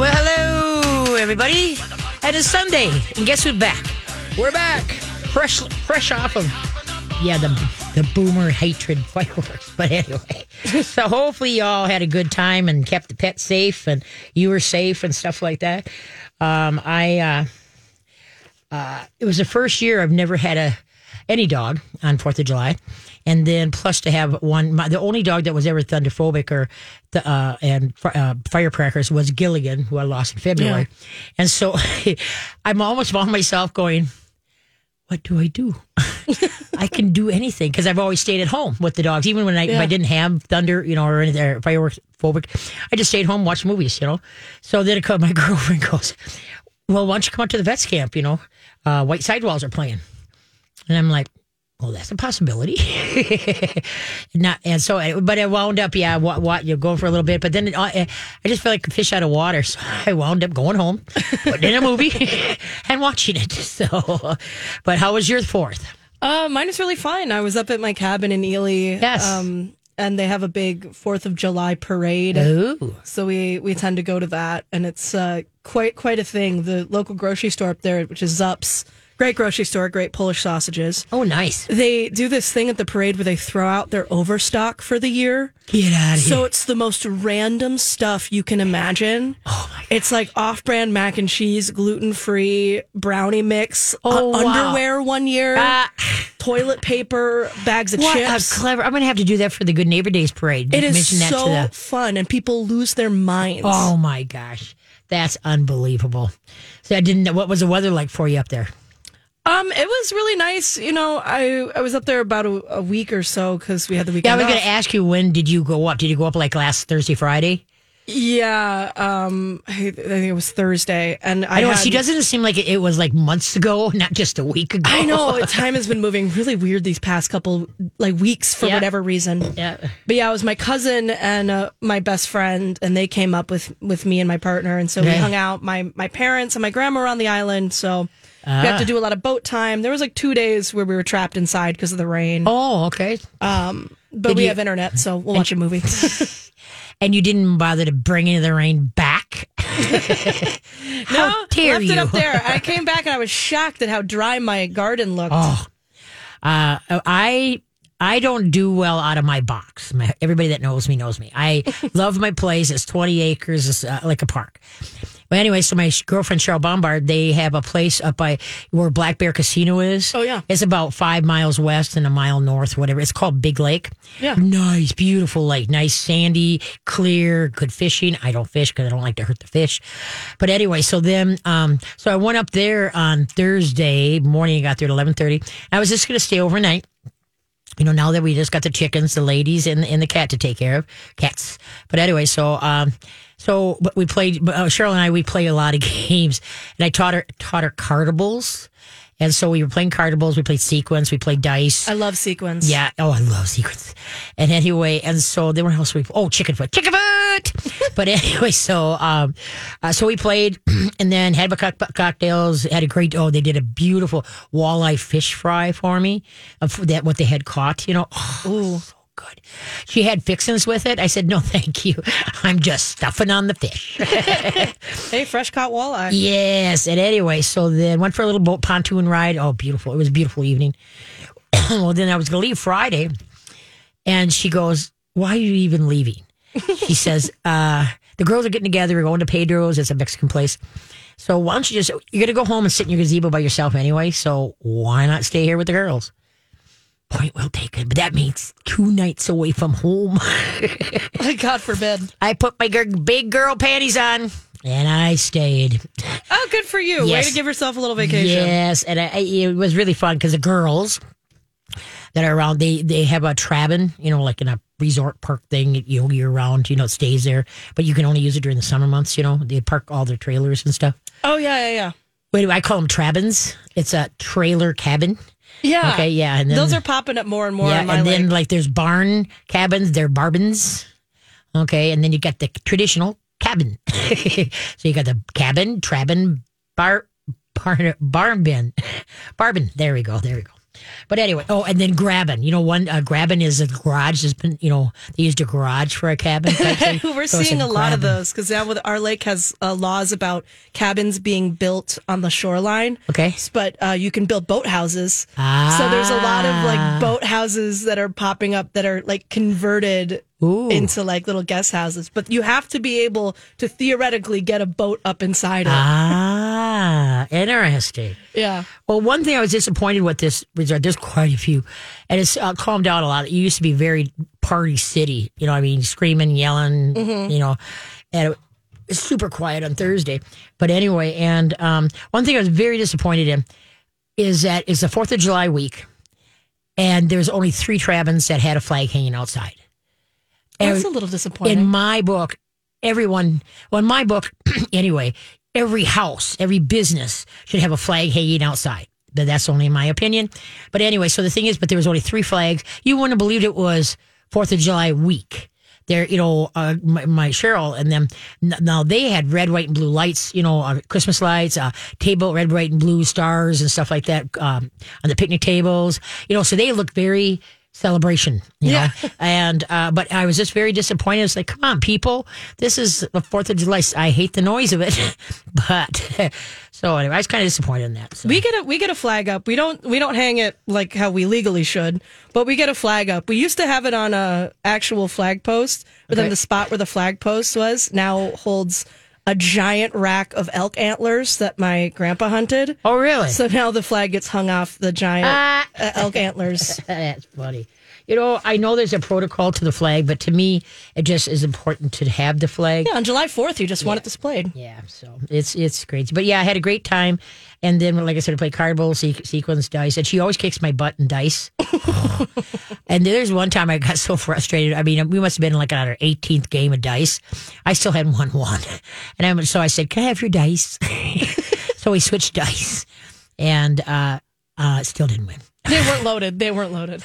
Well, hello, everybody. And it's Sunday, and guess who's back? We're back, fresh, fresh off of yeah the the boomer hatred fireworks. But anyway, so hopefully y'all had a good time and kept the pet safe, and you were safe and stuff like that. Um, I uh, uh, it was the first year I've never had a any dog on Fourth of July, and then plus to have one. My, the only dog that was ever thunderphobic or the, uh, and uh, firecrackers was Gilligan, who I lost in February, and so I'm almost by myself going. What do I do? I can do anything because I've always stayed at home with the dogs. Even when I, if I didn't have thunder, you know, or anything, or fireworks phobic, I just stayed home, watched movies, you know. So then it my girlfriend goes, "Well, why don't you come out to the vets camp? You know, uh, White Sidewalls are playing." And I'm like, well, that's a possibility. Not, and so, but I wound up, yeah, what, what, you go for a little bit, but then it, I I just feel like a fish out of water. So I wound up going home, putting in a movie and watching it. So, but how was your fourth? Uh, mine was really fine. I was up at my cabin in Ely. Yes. Um, and they have a big Fourth of July parade. Ooh. So we, we tend to go to that, and it's uh, quite quite a thing. The local grocery store up there, which is Zup's, great grocery store, great Polish sausages. Oh, nice. They do this thing at the parade where they throw out their overstock for the year. Get out of So here. it's the most random stuff you can imagine. Oh, my It's like off-brand mac and cheese, gluten-free brownie mix, Oh, uh, wow. underwear one year, Ah. toilet paper, bags of What chips. a clever. I'm going to have to do that for the Good Neighbor Days parade. it is so the. fun, and people lose their minds. Oh, my gosh. That's unbelievable. So I didn't know. What was the weather like for you up there? Um, it was really nice. You know, I I was up there about a, a week or so because we had the weekend. Yeah, I was going to ask you when did you go up? Did you go up like last Thursday, Friday? Yeah, um, I, I think it was Thursday, and I, I know had, she doesn't seem like it, was like months ago, not just a week ago. I know time has been moving really weird these past couple like weeks for Yeah. whatever reason. Yeah. But yeah, it was my cousin and uh, my best friend, and they came up with with me and my partner, and so we hung out. My my parents and my grandma were on the island, so we Ah. got to do a lot of boat time. There was like two days where we were trapped inside because of the rain. Oh, okay. but did we you- have internet, so we'll watch a movie. And you didn't bother to bring any of the rain back? How dare left you? it up there. I came back and I was shocked at how dry my garden looked. Oh, uh, I I don't do well out of my box. My, everybody that knows me knows me. I love my place. It's 20 acres. It's uh, like a park. But anyway, so my girlfriend Cheryl Bombard, they have a place up by where Black Bear Casino is. Oh, yeah. it's about five miles west and a mile north, whatever. It's called Big Lake. Yeah. nice, beautiful lake, nice sandy, clear, good fishing. I don't fish because I don't like to hurt the fish. But anyway, so then, um, so I went up there on Thursday morning. I got there at eleven thirty. I was just going to stay overnight you know, now that we just got the chickens, the ladies, and, and the cat to take care of, cats. But anyway, so um, so but we played. Uh, Cheryl and I we play a lot of games, and I taught her taught her cardables, and so we were playing cardables. We played sequence. We played dice. I love sequence. Yeah. Oh, I love secrets. And anyway, and so then what else we? Oh, chicken foot, chicken foot. but anyway, so um, uh, so we played, and then had cock- cocktails. Had a great. Oh, they did a beautiful walleye fish fry for me. Of that what they had caught. You know. Oh, so good. She had fixins with it. I said no, thank you. I'm just stuffing on the fish. Hey, fresh caught walleye. Yes. And anyway, so then went for a little boat pontoon ride. Oh, beautiful. It was a beautiful evening. well, then I was going to leave Friday. And she goes, Why are you even leaving? She says, uh, The girls are getting together. We're going to Pedro's. It's a Mexican place. So why don't you just, you're going to go home and sit in your gazebo by yourself anyway. So why not stay here with the girls? Point well taken. But that means two nights away from home. God forbid. I put my big girl panties on and I stayed. Oh, good for you. Yes. Way to give yourself a little vacation. Yes, and I, I, it was really fun because the girls that are around, they they have a trabin, you know, like in a resort park thing, you know, year round, you know, it stays there, but you can only use it during the summer months. You know, they park all their trailers and stuff. Oh, yeah, yeah, yeah. Wait, I call them trabins. It's a trailer cabin. Yeah. Okay, yeah, and then Those are popping up more and more yeah, and then like there's barn cabins, they're barbins. Okay, and then you got the traditional cabin. so you got the cabin, trabin, bar, bar, barn bin, barbin. There we go. There we go. But anyway, oh, and then grabbing. You know, one uh, grabbing is a garage. Has been, you know, they used a garage for a cabin. We're So seeing a lot of those because now with our lake has uh, laws about cabins being built on the shoreline. Okay. but uh, you can build boathouses. So there's a lot of Ah. like boathouses that are popping up that are like converted Ooh. into like little guest houses. But you have to be able to theoretically get a boat up inside it. Ah, interesting. Yeah. Well, one thing I was disappointed with this resort, there's quite a few, and it's uh, calmed down a lot. It used to be very party city, you know, I mean, screaming, yelling, you know, and it was super quiet on Thursday. But anyway, and um, one thing I was very disappointed in is that it's the 4th of July week, and there's only three Trabins that had a flag hanging outside. That's a little disappointing. in my book, everyone, well, in my book, anyway, every house, every business should have a flag hanging outside. But that's only my opinion. But anyway, so the thing is, but there was only three flags. You wouldn't have believed it was Fourth of July week. There, you know, uh, my, my Cheryl and them. Now they had red, white, and blue lights. You know, uh, Christmas lights, uh, table red, white, and blue stars and stuff like that um, on the picnic tables. You know, so they look very celebration. You Yeah. know? and uh, but I was just very disappointed. It's like, come on, people, this is the Fourth of July. I hate the noise of it, but so anyway, I was kind of disappointed in that. So. we get a we get a flag up. We don't we don't hang it like how we legally should, but we get a flag up. We used to have it on a actual flag post, but then the spot where the flag post was now holds a giant rack of elk antlers that my grandpa hunted. oh, really? So now the flag gets hung off the giant Ah. uh, elk antlers. That's funny. You know, I know there's a protocol to the flag, but to me, it just is important to have the flag. Yeah, on July 4th, you just want it displayed. Yeah, so it's it's crazy. But yeah, I had a great time. And then, like I said, I played card bowl, se- sequence, dice, and she always kicks my butt in dice. and there's one time I got so frustrated. I mean, we must have been like on our 18th game of dice. I still hadn't won one, and I so I said, "Can I have your dice?" so we switched dice, and uh, uh, still didn't win. They weren't loaded. They weren't loaded.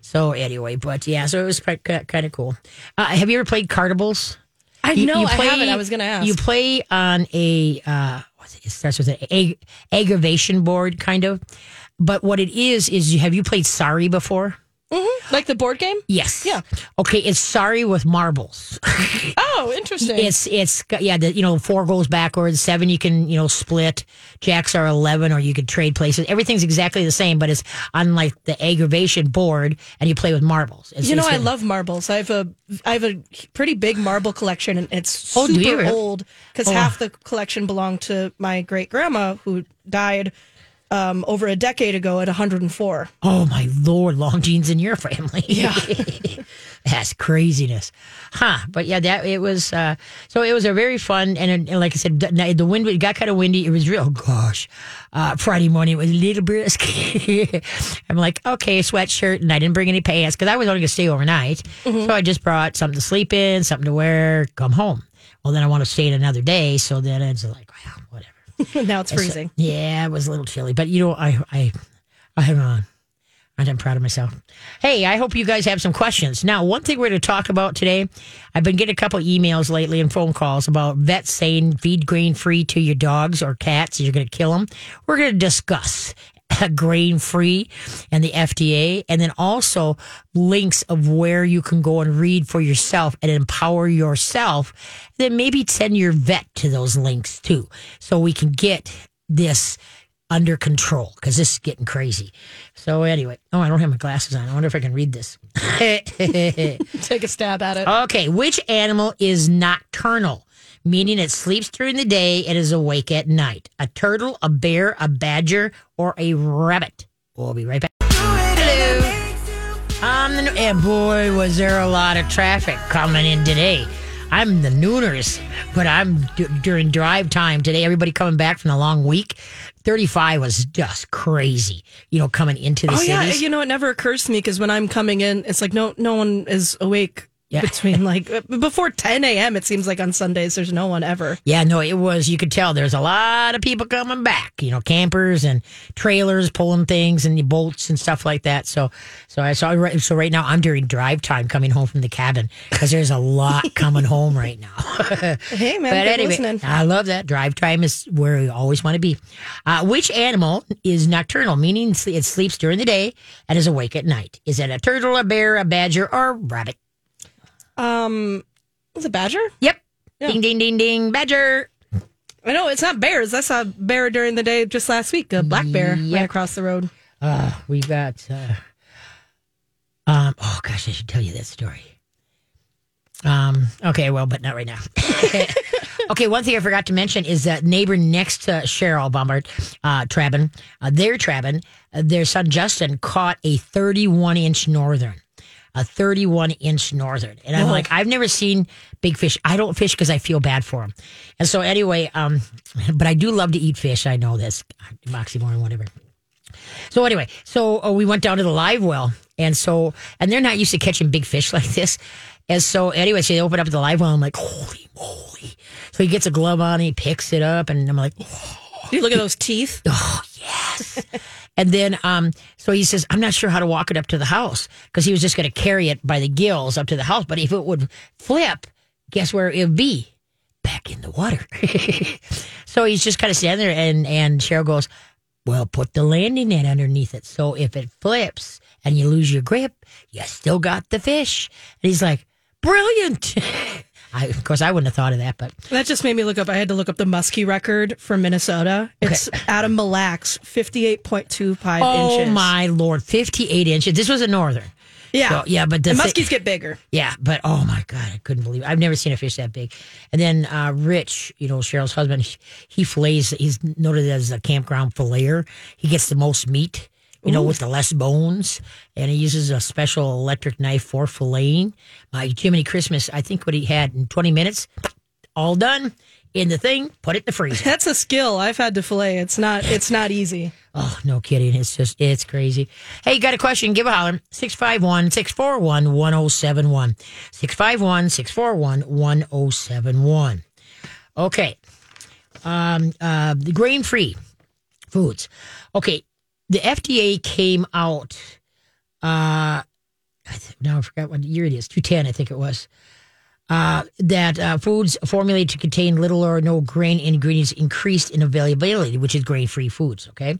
So anyway, but yeah, so it was quite, kind of cool. Uh, have you ever played cardables? I You- know. you I play- haven't. I was going to ask. You play on a uh, an ag- aggravation board, kind of. But what it is is, you have you played Sorry before? Mm-hmm. like the board game? Yes. Yeah. Okay, it's Sorry with marbles. Oh, interesting. it's it's yeah, the, you know, four goes backwards, seven you can you know split, jacks are eleven, or you could trade places. Everything's exactly the same, but it's on like the aggravation board, and you play with marbles. It's- You know, I love marbles. I have a I have a pretty big marble collection, and it's Oh, super old because Oh. half the collection belonged to my great grandma, who died um, over a decade ago at 104. Oh my lord, long genes in your family. Yeah. That's craziness. Huh. But yeah, that it was uh so it was a very fun and, and like I said, the, the wind it got kind of windy. It was real gosh. Uh Friday morning it was a little brisk. I'm like, okay, sweatshirt and I didn't bring any pants because I was only gonna stay overnight. So I just brought something to sleep in, something to wear, come home. Well then I want to stay another day, so then it's like, well, whatever. now it's freezing. Yeah, it was a little chilly, but you know, I, I, I, uh, I'm proud of myself. Hey, I hope you guys have some questions. Now, one thing we're going to talk about today, I've been getting a couple emails lately and phone calls about vets saying feed grain free to your dogs or cats. You're going to kill them. We're going to discuss grain free and the FDA, and then also links of where you can go and read for yourself and empower yourself. Then maybe send your vet to those links too, so we can get this under control because this is getting crazy. So anyway, oh, I don't have my glasses on. I wonder if I can read this. Take a stab at it. Okay, which animal is nocturnal? Meaning it sleeps during the day and is awake at night. A turtle, a bear, a badger, or a rabbit. We'll be right back. Hello. Um, the, and boy, was there a lot of traffic coming in today. I'm the nooners, but I'm d- during drive time today. Everybody coming back from the long week. 35 was just crazy, you know, coming into the Oh cities. yeah, you know it never occurs to me because when I'm coming in, it's like no no one is awake between like uh, before 10 a.m. It seems like on Sundays there's no one ever. Yeah, no, it was. You could tell there's a lot of people coming back. You know, campers and trailers pulling things and the bolts and stuff like that. So, so I saw. So right now I'm during drive time coming home from the cabin because there's a lot coming home right now. Hey man, But anyway, listening. I love that. Drive time is where we always want to be. Uh, which animal is nocturnal, meaning it sleeps during the day and is awake at night? Is it a turtle, a bear, a badger, or a rabbit? Um, was it badger? Yep. Ding, ding, ding, ding. Badger. I know it's not bears. I saw a bear during the day just last week. A black bear Yep. ran across the road. Uh, we've got. Uh, um. Oh gosh, I should tell you that story. Um. Okay. Well, but not right now. okay. One thing I forgot to mention is that neighbor next to Cheryl Bombard, uh, Trabin, uh, their Trabin, uh, their son Justin caught a 31 inch northern. A 31 inch northern. And I'm Whoa. like, I've never seen big fish. I don't fish because I feel bad for them. And so, anyway, um, but I do love to eat fish. I know this. Oxymoron, whatever. So anyway, so uh, we went down to the live well, and so and they're not used to catching big fish like this, and so anyway, so they open up the live well. I'm like, holy moly! So he gets a glove on, he picks it up, and I'm like, You look at those teeth. oh yes. And then um, so he says, I'm not sure how to walk it up to the house because he was just going to carry it by the gills up to the house, but if it would flip, guess where it would be? Back in the water. so he's just kind of standing there, and and Cheryl goes, well, put the landing net underneath it. So if it flips and you lose your grip, you still got the fish. And he's like, brilliant. I, of course, I wouldn't have thought of that, but That just made me look up. I had to look up the muskie record from Minnesota. It's Adam Mille Lacs, 58.25 oh inches. my lord, 58 inches. This was a northern. Yeah. So, yeah, but the thi- muskies get bigger. Yeah, but oh my god, I couldn't believe it. I've never seen a fish that big. And then uh, Rich, you know Cheryl's husband, he, he fillets. He's noted as a campground filleter. He gets the most meat, you know, with the less bones, and he uses a special electric knife for filleting. My Jiminy Christmas, I think what he had in twenty minutes, all done in the thing. Put it in the freezer. That's a skill I've had to fillet. It's not. It's not easy. Oh, no kidding. It's just, it's crazy. Hey, you got a question? Give a holler. 651 641 1071. 651 641 1071. Okay. Um, uh, the grain free foods. Okay. The FDA came out, uh, now I forgot what year it is, 210, I think it was uh, that uh, foods formulated to contain little or no grain ingredients increased in availability, which is grain free foods. Okay.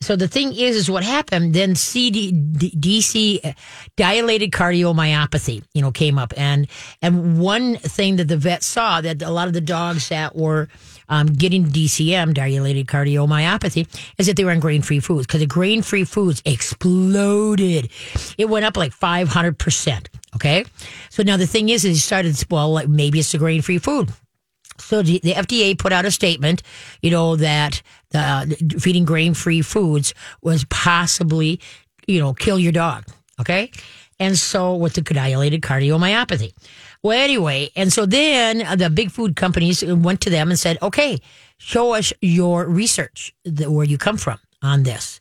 So the thing is, is what happened then CD, DC uh, dilated cardiomyopathy, you know, came up. And, and one thing that the vet saw that a lot of the dogs that were um, getting DCM, dilated cardiomyopathy, is that they were on grain free foods because the grain free foods exploded. It went up like 500%. Okay. So now the thing is, is he started, well, like maybe it's a grain free food. So the, the FDA put out a statement, you know, that uh, feeding grain free foods was possibly, you know, kill your dog. Okay. And so with the dilated cardiomyopathy. Well, anyway, and so then uh, the big food companies went to them and said, okay, show us your research, where you come from on this.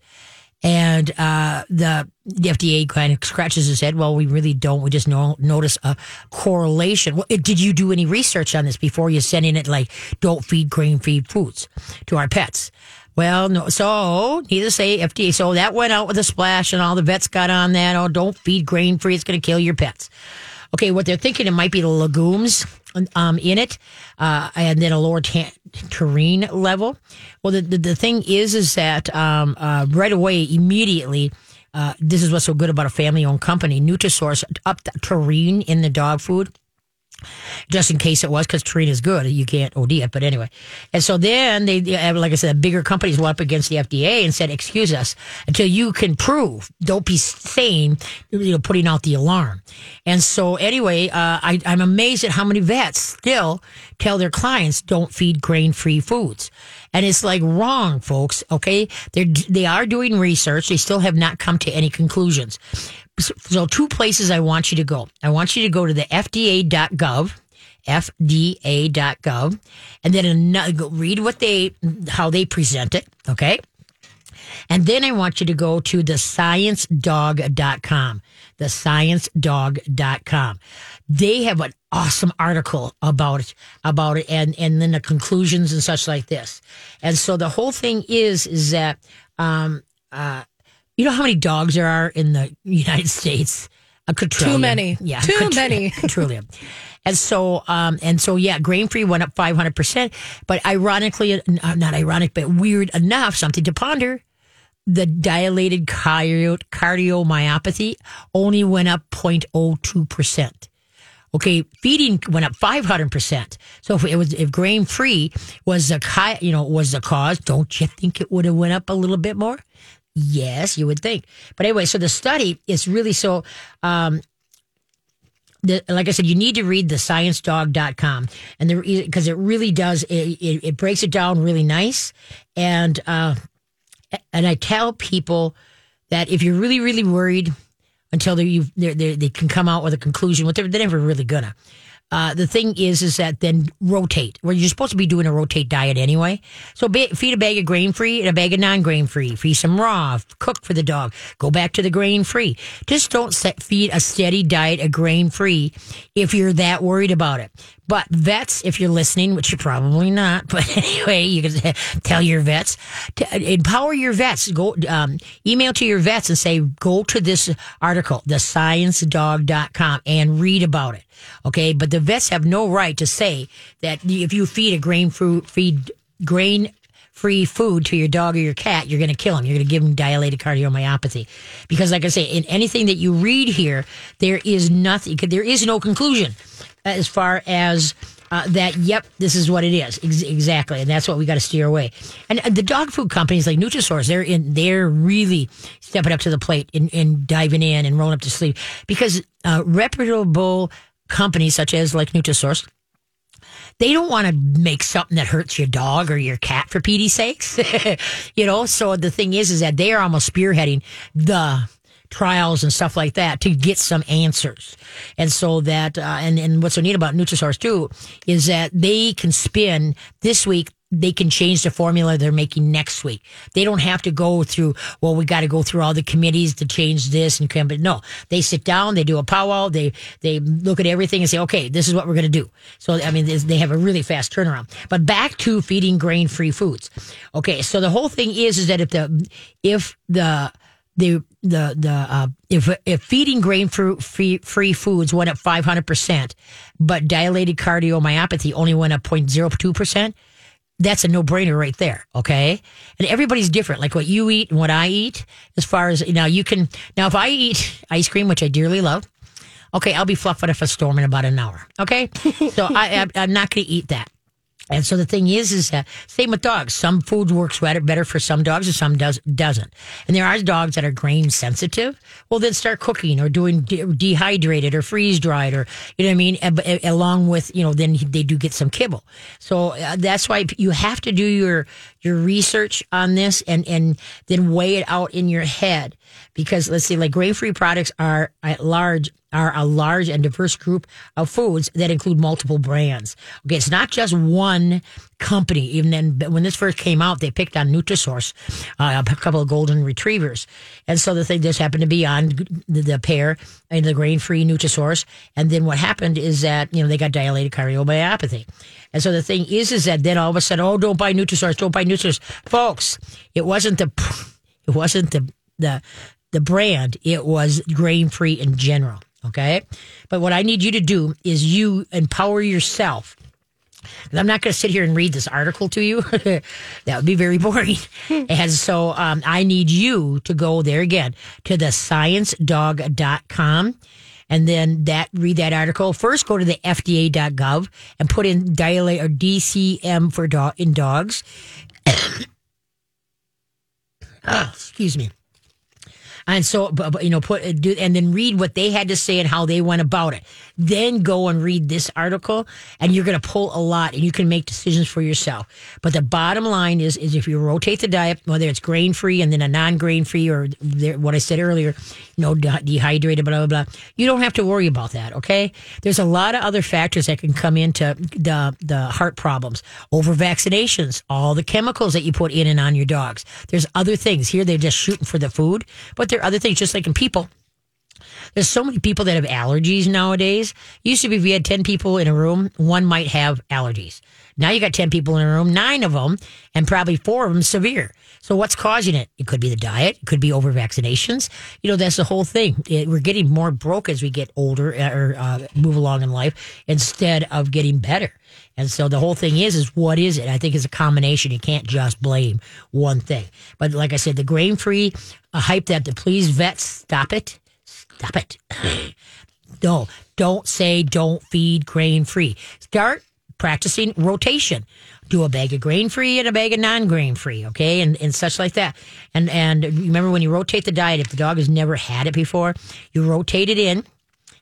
And uh, the, the FDA kind of scratches his head. Well, we really don't. We just know, notice a correlation. Well, did you do any research on this before you sending it like don't feed grain feed foods to our pets? Well, no. So needless to say, FDA. So that went out with a splash, and all the vets got on that. Oh, don't feed grain free. It's going to kill your pets. Okay, what they're thinking it might be the legumes um, in it, uh, and then a lower ta- taurine level. Well, the, the the thing is, is that um, uh, right away, immediately, uh, this is what's so good about a family-owned company. Nutrisource up the taurine in the dog food just in case it was, because taurine is good. You can't OD it, but anyway. And so then they, they- like I said, bigger companies went up against the FDA and said, "Excuse us, until you can prove, don't be saying, you know, putting out the alarm." And so anyway, uh, I, I'm amazed at how many vets still tell their clients don't feed grain-free foods. And it's like wrong, folks. Okay, they're they are doing research. They still have not come to any conclusions. So, two places I want you to go. I want you to go to the FDA.gov, FDA.gov, and then another, read what they how they present it. Okay. And then I want you to go to the sciencedog.com. The sciencedog.com. They have an awesome article about it, about it and, and then the conclusions and such like this. And so the whole thing is, is that, um, uh, you know how many dogs there are in the United States? A quadrillion. Too many. Yeah. Too quadri- many. Quadrillion. And so, um, and so, yeah, grain free went up 500%. But ironically, uh, not ironic, but weird enough, something to ponder. The dilated cardio, cardiomyopathy only went up 0.02%. Okay, feeding went up 500%. So if it was, if grain free was the, you know, was the cause, don't you think it would have went up a little bit more? Yes, you would think. But anyway, so the study is really so, um, the, like I said, you need to read the sciencedog.com and because it really does, it, it, it breaks it down really nice. And, uh, and I tell people that if you're really, really worried until they they they can come out with a conclusion, they're, they're never really gonna. Uh, the thing is, is that then rotate. Where you're supposed to be doing a rotate diet anyway. So feed a bag of grain free and a bag of non grain free. Feed some raw, cook for the dog. Go back to the grain free. Just don't set, feed a steady diet of grain free if you're that worried about it. But vets, if you're listening, which you're probably not, but anyway, you can tell your vets empower your vets. Go um, email to your vets and say, go to this article, thesciencedog.com, and read about it. Okay, but the vets have no right to say that if you feed a grain fruit feed grain free food to your dog or your cat, you're going to kill them. You're going to give them dilated cardiomyopathy. Because, like I say, in anything that you read here, there is nothing, there is no conclusion as far as uh, that, yep, this is what it is. Ex- exactly. And that's what we got to steer away. And uh, the dog food companies like Nutrisource, they're in, they're really stepping up to the plate and, diving in and rolling up to sleep because uh, reputable companies such as like Nutrisource, they don't want to make something that hurts your dog or your cat for Petey's sakes. you know, so the thing is, is that they are almost spearheading the trials and stuff like that to get some answers. And so that, uh, and, and what's so neat about Nutrisource too is that they can spin this week. They can change the formula they're making next week. They don't have to go through, well, we got to go through all the committees to change this and but no, they sit down, they do a powwow, they, they look at everything and say, okay, this is what we're going to do. So, I mean, they have a really fast turnaround, but back to feeding grain free foods. Okay. So the whole thing is, is that if the, if the, the the the uh, if if feeding grain fruit free, free foods went up 500%, but dilated cardiomyopathy only went up 0.02%, that's a no brainer right there. Okay. And everybody's different. Like what you eat and what I eat, as far as now you can, now if I eat ice cream, which I dearly love, okay, I'll be fluffing up a storm in about an hour. Okay. so I, I, I'm not going to eat that. And so the thing is, is that same with dogs. Some food works better, for some dogs and some does, doesn't. And there are dogs that are grain sensitive. Well, then start cooking or doing de- dehydrated or freeze dried or, you know what I mean? A- a- along with, you know, then they do get some kibble. So uh, that's why you have to do your, your research on this and, and then weigh it out in your head. Because let's see, like grain free products are at large are a large and diverse group of foods that include multiple brands. Okay, it's not just one company. Even then, when this first came out, they picked on Nutrisource, uh, a couple of golden retrievers, and so the thing just happened to be on the, the pair and the grain-free Nutrisource. And then what happened is that you know they got dilated cardiomyopathy, and so the thing is, is that then all of a sudden, oh, don't buy Nutrisource, don't buy Nutrisource, folks. It wasn't the, it wasn't the the the brand. It was grain-free in general. Okay. But what I need you to do is you empower yourself. I'm not going to sit here and read this article to you. that would be very boring. and so um, I need you to go there again to the sciencedog.com and then that read that article. First, go to the FDA.gov and put in dilate or DCM for dog in dogs. oh, excuse me And so, you know, put uh, and then read what they had to say and how they went about it. Then go and read this article, and you're going to pull a lot, and you can make decisions for yourself. But the bottom line is, is if you rotate the diet, whether it's grain free and then a non grain free, or what I said earlier, you know, dehydrated, blah blah blah. You don't have to worry about that. Okay, there's a lot of other factors that can come into the the heart problems, over vaccinations, all the chemicals that you put in and on your dogs. There's other things here. They're just shooting for the food, but there are other things, just like in people. There's so many people that have allergies nowadays. Used to be if you had 10 people in a room, one might have allergies. Now you got 10 people in a room, nine of them, and probably four of them severe. So what's causing it? It could be the diet. It could be over vaccinations. You know, that's the whole thing. It, we're getting more broke as we get older uh, or uh, move along in life instead of getting better. And so the whole thing is, is what is it? I think it's a combination. You can't just blame one thing. But like I said, the grain free hype that the please vets stop it. Stop it. no, don't say don't feed grain free. Start practicing rotation. Do a bag of grain free and a bag of non grain free, okay, and, and such like that. And and remember when you rotate the diet, if the dog has never had it before, you rotate it in,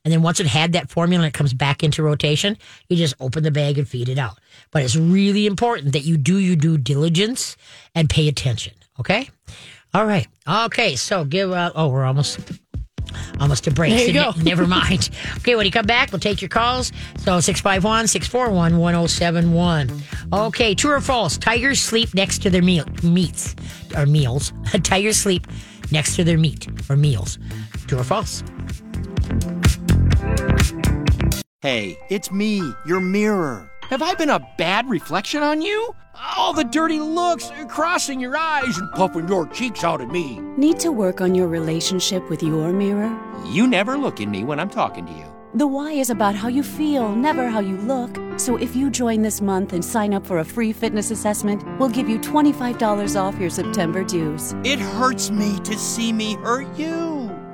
and then once it had that formula and it comes back into rotation, you just open the bag and feed it out. But it's really important that you do your due diligence and pay attention, okay? All right. Okay, so give uh, oh, we're almost Almost a break. There you So go. ne- Never mind. Okay, when you come back, we'll take your calls. So 651 641 1071. Okay, true or false? Tigers sleep next to their meal, meats or meals. Tigers sleep next to their meat or meals. True or false? Hey, it's me, your mirror. Have I been a bad reflection on you? All the dirty looks, crossing your eyes, and puffing your cheeks out at me. Need to work on your relationship with your mirror? You never look at me when I'm talking to you. The why is about how you feel, never how you look. So if you join this month and sign up for a free fitness assessment, we'll give you $25 off your September dues. It hurts me to see me hurt you.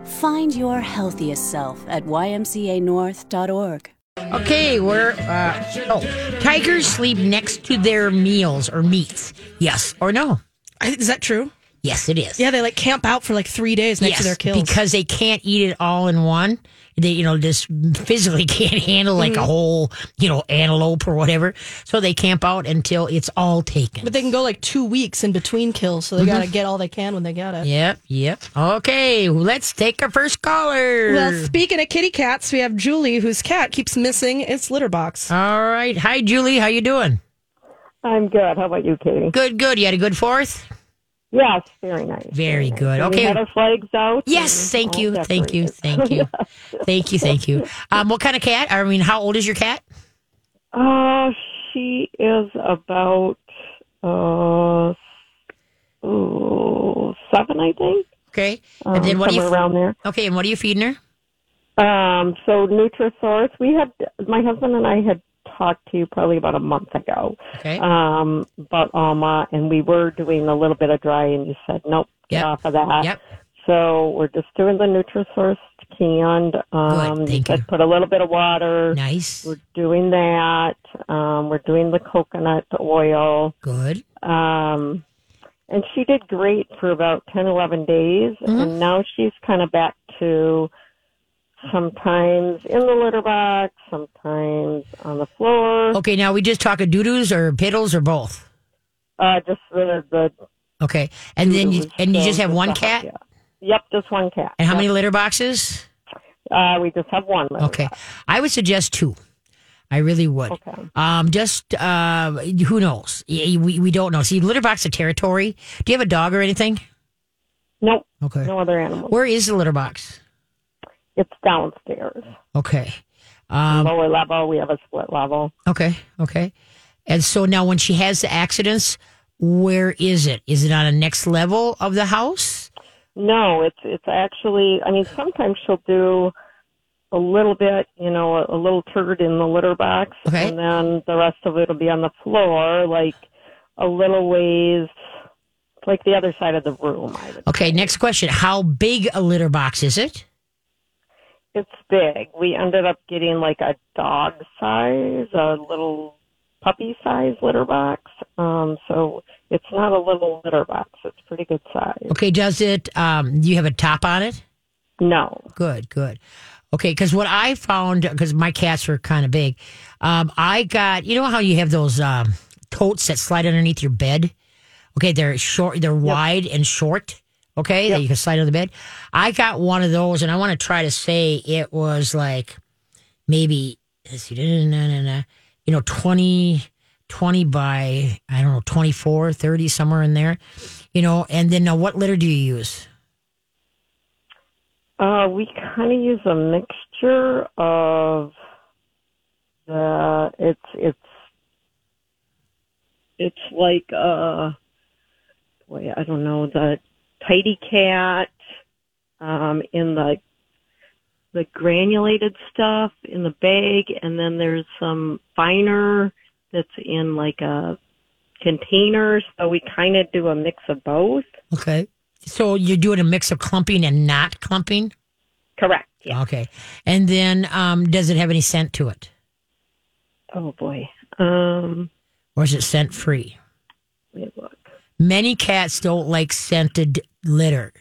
Find your healthiest self at ymcanorth.org. Okay, we're uh, oh, tigers sleep next to their meals or meats. Yes or no? Is that true? Yes, it is. Yeah, they like camp out for like three days next to their kills. because they can't eat it all in one. They, you know, just physically can't handle like Mm-hmm. a whole, you know, antelope or whatever. So they camp out until it's all taken. but they can go like two weeks in between kills, so they Mm-hmm. got to get all they can when they get it. Yep, yep. Okay, let's take our first caller. Well, speaking of kitty cats, we have Julie, whose cat keeps missing its litter box. all right. Hi, Julie. How you doing? I'm good. How about you, Katie? Good, good. You had a good fourth. Yes, very nice. Very good. Okay. had our flags out. Yes, thank you, thank you, thank you, thank you, thank you. Um, what kind of cat? I mean, how old is your cat? Uh, she is about uh, ooh, seven, I think. Okay, Um, and then what do somewhere you? around there. Okay, and what are you feeding her? Um, so Nutrisource, we had my husband and I had talked to you probably about a month ago Okay. um, about Alma, and we were doing a little bit of dry, and you said nope, get Yep. off of that. Yep. So we're just doing the Nutrisource canned. Um, Good, thank you. Put a little bit of water. Nice. We're doing that. Um, we're doing the coconut oil. Good. Um, and she did great for about 10, 11 days. Mm-hmm. And now she's kind of back to sometimes in the litter box, sometimes on the floor. Okay, now we just talking doo-doos or piddles or both. Uh, just the, the, Okay, and then you, and you just have one cat. yeah. Yep, just one cat. And how Yep. many litter boxes? Uh, we just have one. litter Okay, box. I would suggest two. I really would. Okay. Um, just uh, who knows? We we don't know. See, litter box of territory. Do you have a dog or anything? Nope. Okay. No other animals. Where is the litter box? It's downstairs. Okay. Um, Lower level. We have a split level. okay. Okay. And so now, when she has the accidents, where is it? Is it on a next level of the house? No, it's it's actually. I mean, sometimes she'll do a little bit, you know, a, a little turd in the litter box, Okay. and then the rest of it will be on the floor, like a little ways, like the other side of the room. I would. Okay. Next question: How big a litter box is it? It's big. We ended up getting like a dog size, a little puppy size litter box. Um, so it's not a little litter box. It's pretty good size. Okay, does it? Um, do you have a top on it? No. Good, good. Okay, because what I found, because my cats are kind of big, um, I got, you know how you have those um, totes that slide underneath your bed? Okay, they're short, they're wide and short. Okay, that you can slide on the bed. I got one of those, and I want to try to say it was like maybe, see, you know, 20, 20 by, I don't know, 24, 30, somewhere in there. You know, and then now what litter do you use? Uh, we kind of use a mixture of the it's it's it's like uh boy I don't know the tidy cat um in the the granulated stuff in the bag and then there's some finer that's in like a container so we kind of do a mix of both Okay. So you're doing a mix of clumping and not clumping? correct yeah Okay. And then um, does it have any scent to it? oh boy um Or is it scent free? let me look Many cats don't like scented litter.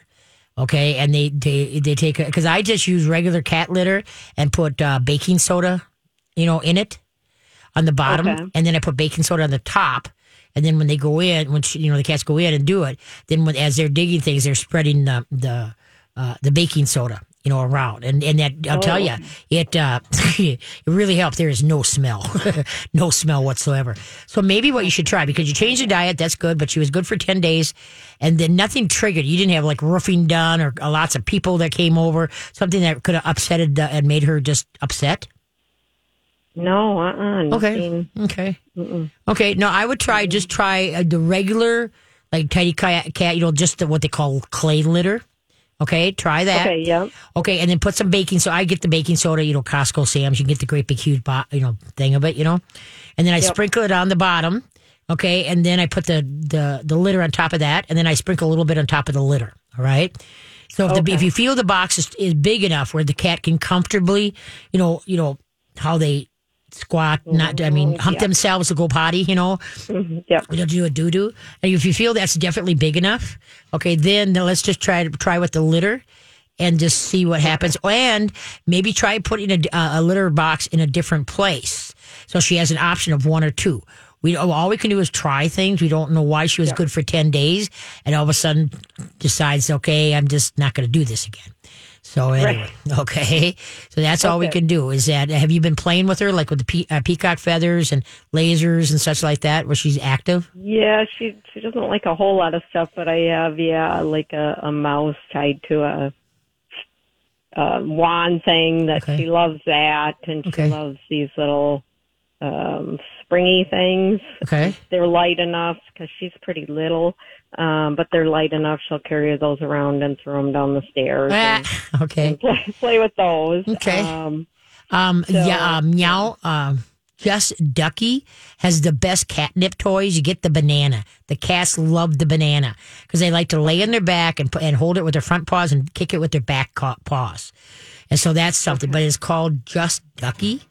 Okay. And they, they, they take, because I just use regular cat litter and put uh, baking soda, you know, in it on the bottom. Okay. And then I put baking soda on the top. And then when they go in, when she, you know the cats go in and do it, then when as they're digging things, they're spreading the the uh, the baking soda, you know, around. And and that I'll tell you, it uh, it really helps. There is no smell, no smell whatsoever. So maybe what you should try because you changed the diet, that's good. But she was good for ten days, and then nothing triggered. You didn't have like roofing done or uh, lots of people that came over, something that could have upsetted the, and made her just upset. No, uh-uh. Okay. Okay. Okay. No, I would try just try uh, the regular like tidy cat, cat. You know, just the, what they call clay litter. Okay, try that. Okay, yep. Okay, and then put some baking. So I get the baking soda. You know, Costco, Sam's. You can get the great big huge, bo- you know, thing of it. You know, and then I sprinkle it on the bottom. Okay, and then I put the the the litter on top of that, and then I sprinkle a little bit on top of the litter. All right. So if, the, if you feel the box is, is big enough where the cat can comfortably, you know, you know how they squat, mm-hmm. not I mean hump themselves to go potty, you know, Yep. we don't do a doo doo. And if you feel that's definitely big enough, okay, then let's just try to try with the litter and just see what happens. And maybe try putting a, a litter box in a different place so she has an option of one or two. We oh, all we can do is try things. We don't know why she was good for ten days, and all of a sudden decides, okay, I'm just not going to do this again. So anyway, okay. So that's all we can do. Is that have you been playing with her like with the pe- uh, peacock feathers and lasers and such like that, where she's active? Yeah, she she doesn't like a whole lot of stuff, but I have yeah like a, a mouse tied to a, a wand thing that Okay. she loves that, and Okay. she loves these little um springy things. Okay. They're light enough because she's pretty little, um, but they're light enough. She'll carry those around and throw them down the stairs. and okay. play, play with those. Okay. Um, Um, yeah, um, meow. Um, just Ducky has the best catnip toys. You get the banana. The cats love the banana because they like to lay on their back and and hold it with their front paws and kick it with their back paws. And so that's something. But it's called Just Ducky.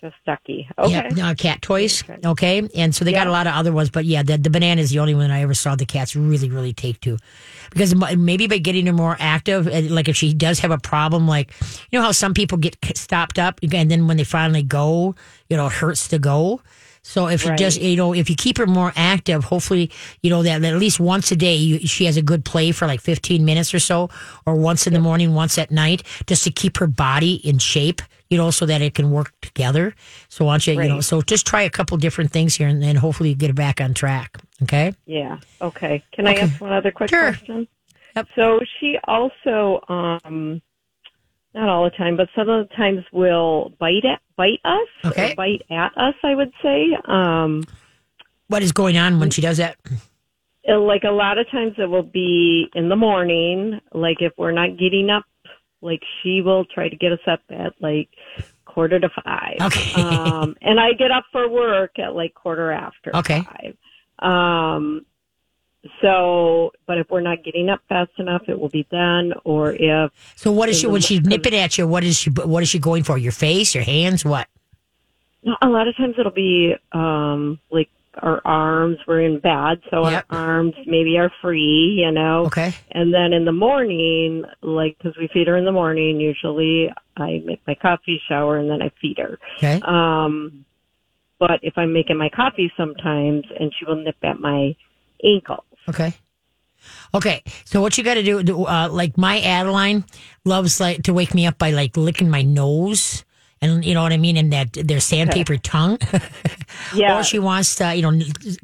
Just ducky. Okay. Yeah, no, cat toys. Okay, and so they got a lot of other ones, but yeah, the, the banana is the only one I ever saw the cats really, really take to, because maybe by getting her more active, like if she does have a problem, like you know how some people get stopped up, and then when they finally go, you know, it hurts to go. So if you just you know if you keep her more active, hopefully you know that at least once a day you, she has a good play for like fifteen minutes or so, or once in the morning, once at night, just to keep her body in shape. You know, so that it can work together. So once you you know, so just try a couple different things here, and then hopefully you get it back on track. Okay. Yeah. Okay. Can I ask one other quick Sure. question? Yep. So she also, um, not all the time, but some of the times will bite at bite us, Okay. bite at us. I would say, um, What is going on when she does that? uh, like a lot of times it will be in the morning. Like if we're not getting up, like she will try to get us up at like quarter to five. Okay. Um, and I get up for work at like quarter after Okay. five. Um, so, but if we're not getting up fast enough, it will be then. Or if So what is she when she's nipping at you? What is she? What is she going for? Your face, your hands? What? A lot of times it'll be um like our arms were in bed, so Yep. our arms maybe are free, you know. Okay. And then in the morning, like because we feed her in the morning, usually I make my coffee, shower, and then I feed her. Okay. Um, but if I'm making my coffee sometimes, and she will nip at my ankles. Okay. Okay. So what you got to do, do, uh, like my Adeline loves like to wake me up by like licking my nose. And you know what I mean? And that their sandpaper tongue. Yeah. Or she wants to, you know,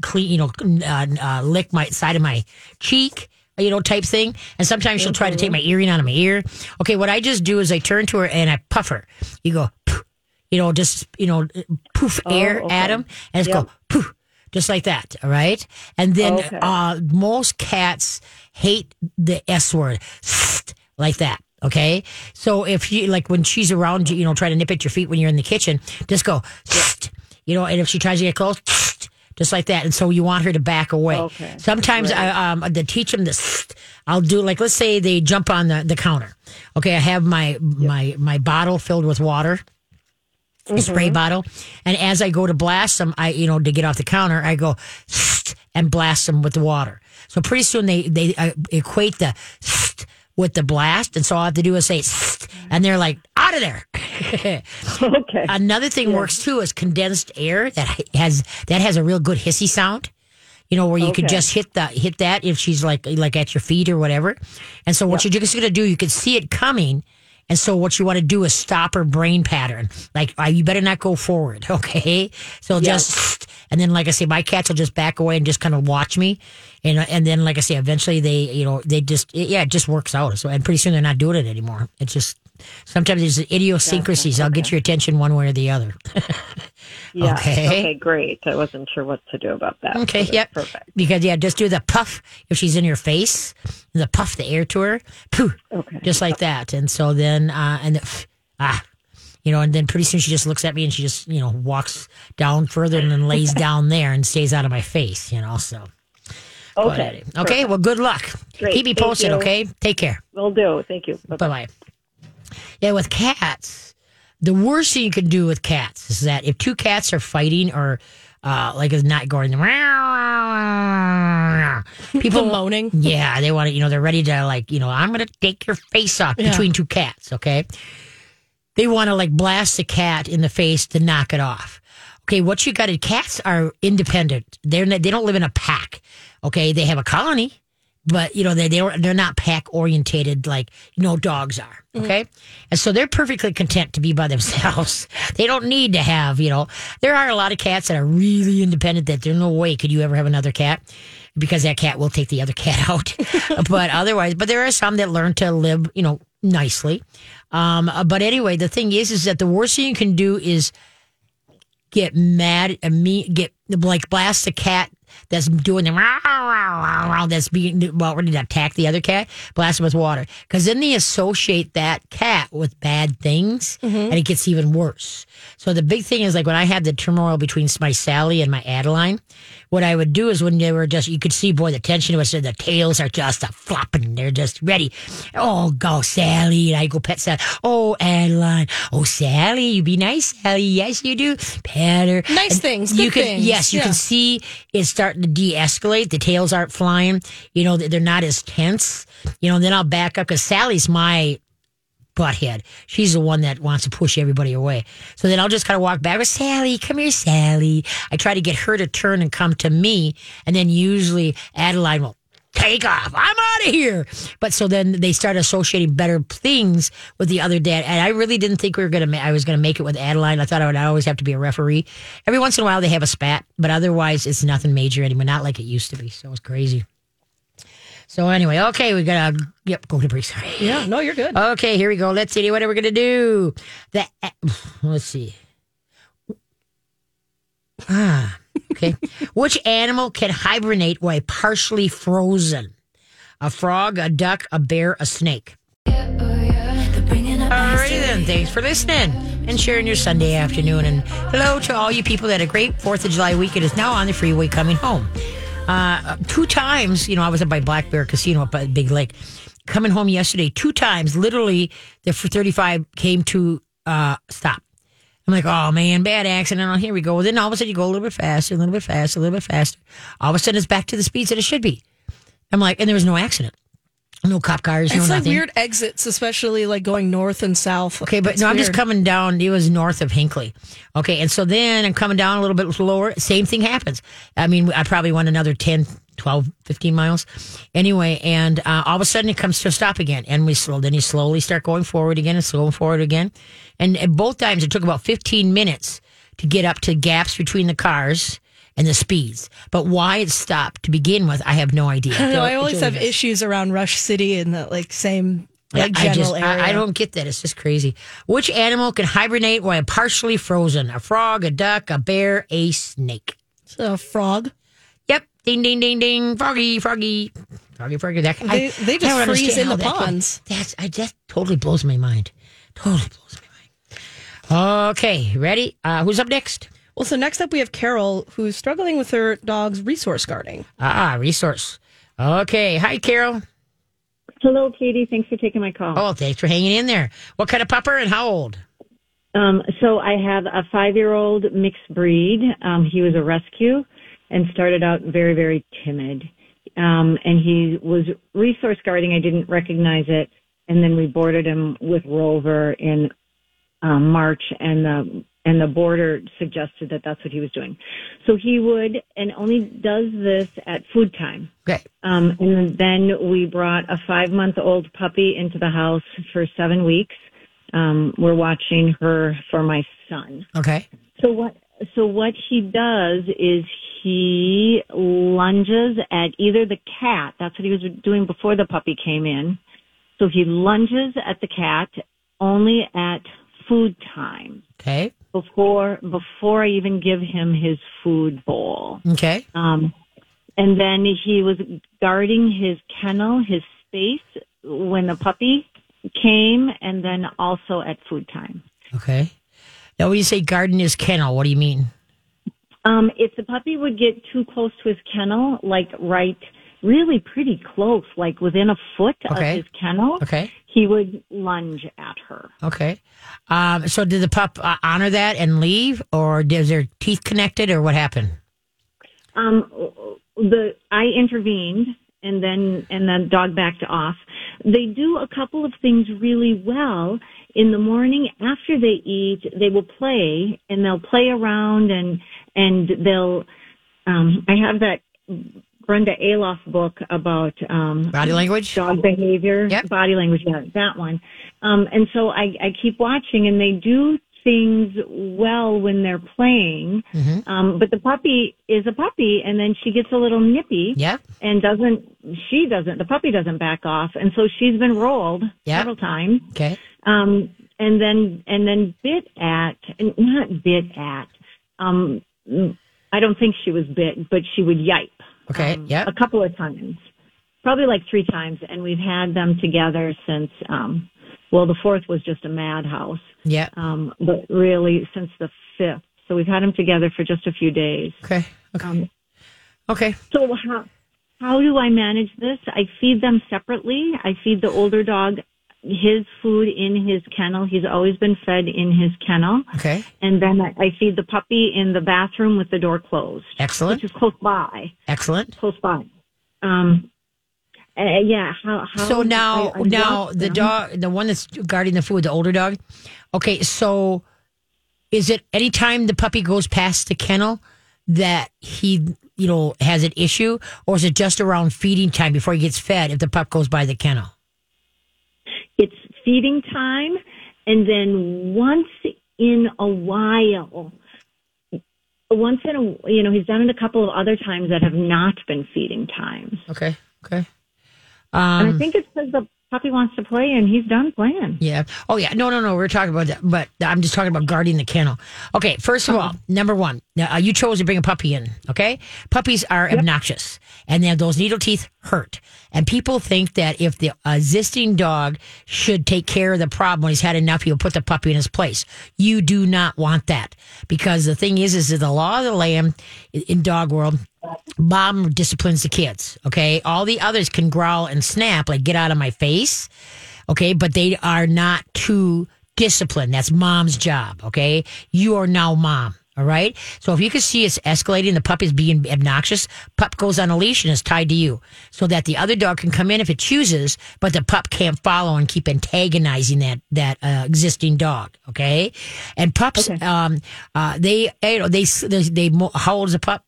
clean, you know, uh, uh, lick my side of my cheek, you know, type thing. And sometimes she'll try to take my earring out of my ear. Okay, what I just do is I turn to her and I puff her. You go, poof, you know, just, you know, poof air okay. at him and it's Yep. go poof, just like that. All right. And then Okay. uh, most cats hate the S word, like that. Okay. So if you, like, when she's around you, you know, try to nip at your feet when you're in the kitchen, just go, you know, and if she tries to get close, just like that. And so you want her to back away. Okay. Sometimes I, um, to teach them this, I'll do like, let's say they jump on the, the counter. Okay. I have my, my, my bottle filled with water. A spray bottle, and as I go to blast them, I you know to get off the counter, I go and blast them with the water. So pretty soon they they uh, equate the with the blast, and so all I have to do is say, and they're like out of there. Okay. Another thing works too is condensed air that has that has a real good hissy sound. You know, where you could just hit the hit that if she's like like at your feet or whatever. And so what you're just gonna do, you can see it coming. And so what you want to do is stop her brain pattern. Like uh, you better not go forward, okay? So just and then like I say, my cats will just back away and just kind of watch me, and and then like I say, eventually they you know they just it, yeah it just works out. So and pretty soon they're not doing it anymore. It's just sometimes there's idiosyncrasies. I'll get your attention one way or the other. Yeah. Okay. Okay. Great. I wasn't sure what to do about that. Okay, So yep. Perfect. Because yeah, just do the puff if she's in your face, the puff the air to her, poof, Okay. just like that. And so then, uh, and the, ah, you know, and then pretty soon she just looks at me and she just you know walks down further and then lays down there and stays out of my face. You know, so but Okay. anyway. okay. Well, good luck. Great, Keep me posted. Okay, take care. Will do. Thank you. Bye bye. Yeah, with cats, the worst thing you can do with cats is that if two cats are fighting or uh, like is not going, people moaning. Yeah, they want to. You know, they're ready to like. You know, I'm going to take your face off Yeah. between two cats. Okay, they want to like blast the cat in the face to knock it off. Okay, what you got cats are independent. They're not, they don't live in a pack. Okay, they have a colony, but you know they they're, they're not pack orientated like you know dogs are. Mm-hmm. Okay, and so they're perfectly content to be by themselves. they don't need to have you know. There are a lot of cats that are really independent. That there's no way could you ever have another cat because that cat will take the other cat out. but otherwise, but there are some that learn to live you know nicely. Um, uh, but anyway, the thing is, is that the worst thing you can do is get mad and me get like blast the cat that's doing the row, row, row, that's being about ready to attack the other cat, blast him with water. Because then they associate that cat with bad things mm-hmm. and it gets even worse. So the big thing is like when I had the turmoil between my Sally and my Adeline, what I would do is when they were just, you could see, boy, the tension was, there. the tails are just a flopping. They're just ready. Oh, go Sally. And I go pet Sally. Oh, Adeline. Oh, Sally, you be nice, Sally. Yes, you do. Pet her. Nice And things, You can, things, yes, you yeah. can see it's starting to de-escalate. The tails aren't flying. You know, they're not as tense. You know, then I'll back up because Sally's my butthead. She's the one that wants to push everybody away. So then I'll just kind of walk back with Sally, come here, Sally. I try to get her to turn and come to me. And then usually Adeline will take off. I'm out of here. But so then they start associating better things with the other dad. And I really didn't think we were going to, ma- I was going to make it with Adeline. I thought I would always have to be a referee. Every once in a while they have a spat, but otherwise it's nothing major anymore. Not like it used to be. So it's crazy. So anyway, okay, we gotta yep go to break. Sorry. Yeah, no, you're good. Okay, here we go. Let's see what are we gonna do. The let's see. Ah, okay. Which animal can hibernate while partially frozen? A frog, a duck, a bear, a snake. Alrighty then. Thanks for listening and sharing your Sunday afternoon. And hello to all you people that had a great Fourth of July weekend is now on the freeway coming home. Uh, two times, you know, I was at my Black Bear Casino up at Big Lake. Coming home yesterday, two times, literally, the 35 came to uh, stop. I'm like, oh man, bad accident. Oh, here we go. Then all of a sudden you go a little bit faster, a little bit faster, a little bit faster. All of a sudden it's back to the speeds that it should be. I'm like, and there was no accident. No cop cars, no It's like nothing. weird exits, especially like going north and south. Okay, but It's no, I'm just coming down. It was north of Hinckley. Okay, and so then I'm coming down a little bit lower. Same thing happens. I mean, I probably went another 10, 12, 15 miles. Anyway, and uh, all of a sudden it comes to a stop again. And we slow, then you slowly start going forward again and slow forward again. And, and both times it took about 15 minutes to get up to gaps between the cars and the speeds. But why it stopped to begin with, I have no idea. I, know, I always have issues around Rush City in the like same like I general just, area. I, I don't get that. It's just crazy. Which animal can hibernate while partially frozen? A frog, a duck, a bear, a snake. It's a frog. Yep. Ding, ding, ding, ding. Froggy, froggy. Froggy, froggy. That, They- they just I freeze in the that can- ponds. that's, I just totally blows my mind. Totally blows my mind. Okay. Ready? Uh, who's up next? Well, so next up we have Carol, who's struggling with her dog's resource guarding. Ah, resource. Okay. Hi, Carol. Hello, Katie. Thanks for taking my call. Oh, thanks for hanging in there. What kind of pupper and how old? Um, so I have a five-year-old mixed breed. Um, he was a rescue and started out very, very timid. Um, and he was resource guarding. I didn't recognize it. And then we boarded him with Rover in um, March, and the and the border suggested that that's what he was doing. So he would and only does this at food time. Okay. Um, and then we brought a five month old puppy into the house for seven weeks. Um, we're watching her for my son. Okay. So what, so what he does is he lunges at either the cat. That's what he was doing before the puppy came in. So he lunges at the cat only at food time Okay. Before, before I even give him his food bowl. Okay. Um, and then he was guarding his kennel, his space when the puppy came, and then also at food time. Okay. Now, when you say garden is kennel, what do you mean? Um, if the puppy would get too close to his kennel, like right, really pretty close, like within a foot Okay. of his kennel, Okay. he would lunge at her. Okay. Um, so did the pup uh, honor that and leave, or is their teeth connected, or what happened? Um, the I intervened, and then and the dog backed off. They do a couple of things really well. In the morning after they eat, they will play and they'll play around and and they'll. Um, I have that Brenda Aloff book about um, Body language? dog behavior, Yep. body language. Yeah, that one. Um, and so I, I keep watching, and they do things well when they're playing. Mm-hmm. Um, but the puppy is a puppy, and then she gets a little nippy Yep. and doesn't. She doesn't. The puppy doesn't back off, and so she's been rolled Yep. several times. Okay. Um, and then and then bit at, not bit at. Um, I don't think she was bit, but she would yipe Okay. um, yep. a couple of times, probably like three times, and we've had them together since. Um, well, the fourth was just a madhouse, Yeah. um, but really since the fifth. So we've had them together for just a few days. Okay. Okay. Um, Okay. so how how do I manage this? I feed them separately. I feed the older dog his food in his kennel. He's always been fed in his kennel. Okay. And then I, I feed the puppy in the bathroom with the door closed, Excellent. which is close by. Excellent. close by. Um, uh, yeah. How, how So now, I- I now the them. dog, the one that's guarding the food, the older dog. Okay, so is it anytime the puppy goes past the kennel that he, you know, has an issue, or is it just around feeding time before he gets fed if the pup goes by the kennel? Feeding time, and then once in a while, once in a you know he's done it a couple of other times that have not been feeding times, Okay. Okay. and Um, I think it's because the puppy wants to play and he's done playing. Yeah. Oh, yeah. No, no, no. We're talking about that, but I'm just talking about guarding the kennel. Okay. First of all, number one, uh, you chose to bring a puppy in. Okay. Puppies are obnoxious, and then those needle teeth hurt. And people think that if the existing dog should take care of the problem when he's had enough, he'll put the puppy in his place. You do not want that because the thing is, is that the law of the land in dog world. Mom disciplines the kids. Okay. All the others can growl and snap, like get out of my face. Okay. But they are not too discipline. That's mom's job. Okay. You are now mom. All right. So if you can see it's escalating, the pup is being obnoxious, pup goes on a leash and is tied to you so that the other dog can come in if it chooses, but the pup can't follow and keep antagonizing that, that uh, existing dog. Okay. And pups, um, uh, they, you know, they, they, they, how old is a pup?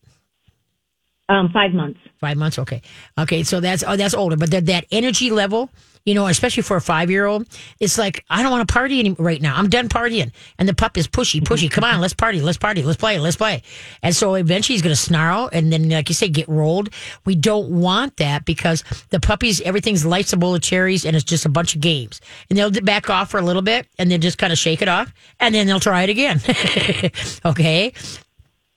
Um, five months. Five months. Okay. Okay. So that's, oh, that's older, but that, that energy level, you know, especially for a five year old, it's like, I don't want to party any, right now. I'm done partying. And the pup is pushy, pushy. Come on, let's party, let's party, let's play, let's play. And so eventually he's going to snarl and then, like you say, get rolled. We don't want that because the puppies, everything's life's a bowl of cherries and it's just a bunch of games. And they'll back off for a little bit and then just kind of shake it off and then they'll try it again. okay.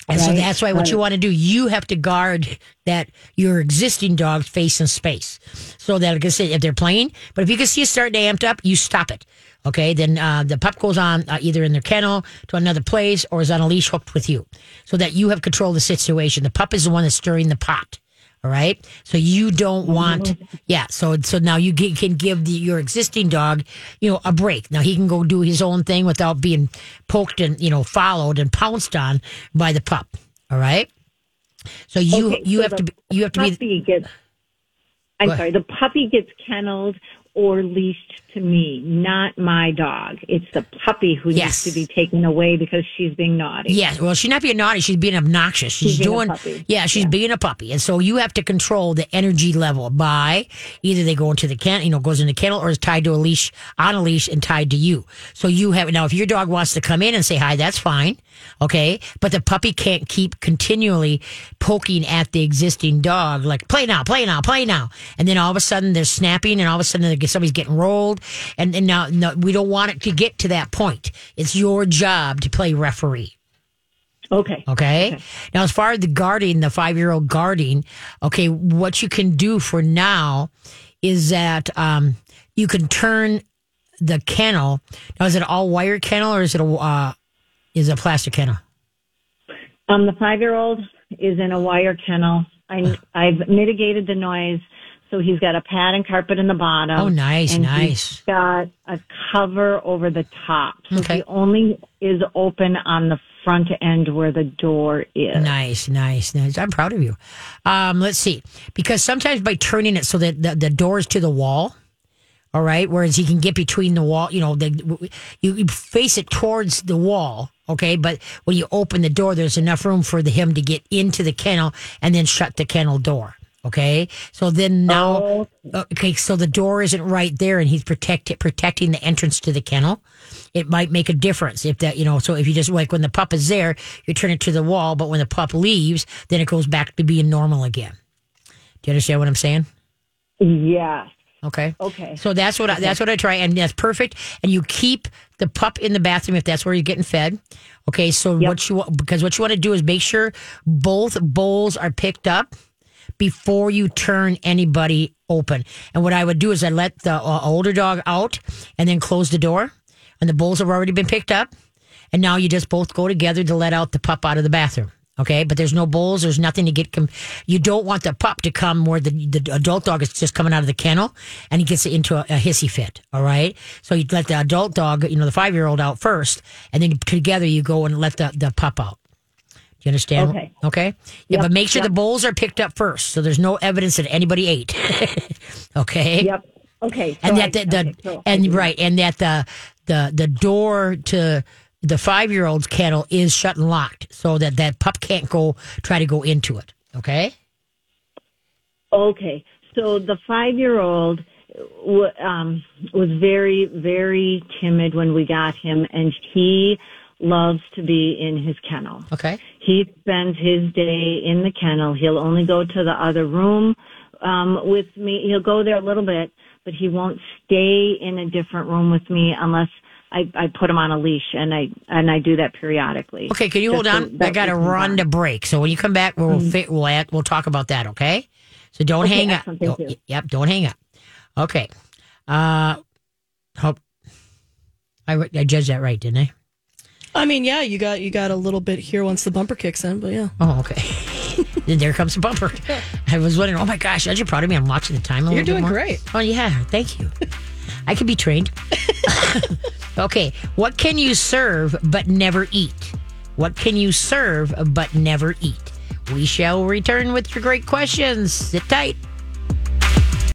And so that's why what right. you want to do, you have to guard that your existing dog's face and space. So that, like I said, if they're playing, but if you can see it starting to amped up, you stop it. Okay. Then uh, the pup goes on uh, either in their kennel to another place or is on a leash hooked with you so that you have control of the situation. The pup is the one that's stirring the pot. All right. So you don't mm-hmm. want, yeah. So so now you get, can give the, your existing dog, you know, a break. Now he can go do his own thing without being poked and you know followed and pounced on by the pup. All right. So you Okay, you so have to be, you have to be gets. I'm sorry. The puppy gets kenneled or leashed to me, not my dog. It's the puppy who Yes. needs to be taken away because she's being naughty. Yes, well, she's not being naughty. She's being obnoxious. She's, She's doing, puppy. yeah, she's being a puppy, and so you have to control the energy level by either they go into the kennel, you know, goes in the kennel, or is tied to a leash on a leash and tied to you. So you have now, if your dog wants to come in and say hi, that's fine, okay, but the puppy can't keep continually poking at the existing dog, like play now, play now, play now, and then all of a sudden they're snapping, and all of a sudden somebody's getting rolled, and, and now no, we don't want it to get to that point. It's your job to play referee. Okay. Okay? Now, as far as the guarding, the five year old guarding, okay, what you can do for now is that um, you can turn the kennel. Now, is it an all wire kennel or is it a uh, is it a plastic kennel? Um, the five year old is in a wire kennel. I, I've mitigated the noise. So he's got a pad and carpet in the bottom. Oh, nice, and nice. He's got a cover over the top. So Okay. he only is open on the front end where the door is. Nice, nice, nice. I'm proud of you. Um, let's see, because sometimes by turning it so that the, the door is to the wall, all right, whereas he can get between the wall, you know, the, you, you face it towards the wall, okay, but when you open the door, there's enough room for the, him to get into the kennel and then shut the kennel door. Okay, so then now, oh. okay, so the door isn't right there, and he's protect, protecting the entrance to the kennel. It might make a difference if that, you know. So if you just like when the pup is there, you turn it to the wall, but when the pup leaves, then it goes back to being normal again. Do you understand what I'm saying? Yes. Okay. Okay. So that's what I, that's what I try, and that's perfect. And you keep the pup in the bathroom if that's where you're getting fed. Okay. So what you because what you want to do is make sure both bowls are picked up before you turn anybody open. And what I would do is I let the uh, older dog out and then close the door, and the bowls have already been picked up. And now you just both go together to let out the pup out of the bathroom. Okay, but there's no bowls. There's nothing to get. Com- you don't want the pup to come where the, the adult dog is just coming out of the kennel and he gets into a, a hissy fit. All right, so you let the adult dog, you know, the five year old out first, and then together you go and let the, the pup out. Do you understand? Okay. Okay. Yeah, Yep, but make sure yep. the bowls are picked up first, so there's no evidence that anybody ate. okay. Yep. Okay. And I- that the, the okay, so and right, and that the the the door to the five year old's kennel is shut and locked, so that that pup can't go try to go into it. Okay. Okay. So the five year old w- um, was very, very timid when we got him, and he loves to be in his kennel. Okay. He spends his day in the kennel. He'll only go to the other room um, with me. He'll go there a little bit, but he won't stay in a different room with me unless I, I put him on a leash, and I and I do that periodically. Okay. Can you hold on? I got to run to break. So when you come back, we'll fit, we'll add, we'll talk about that. Okay. So don't Okay, hang up. excellent. Don't- you. Yep. Don't hang up. Okay. Uh, hope I I judged that right, didn't I? I mean, yeah, you got you got a little bit here once the bumper kicks in, but yeah, Oh, okay. then there comes the bumper. I was wondering, oh my gosh, aren't you proud of me? I'm watching the time a you're little bit doing great. Oh yeah, thank you. I can be trained. Okay, what can you serve but never eat? What can you serve but never eat? We shall return with your great questions. Sit tight.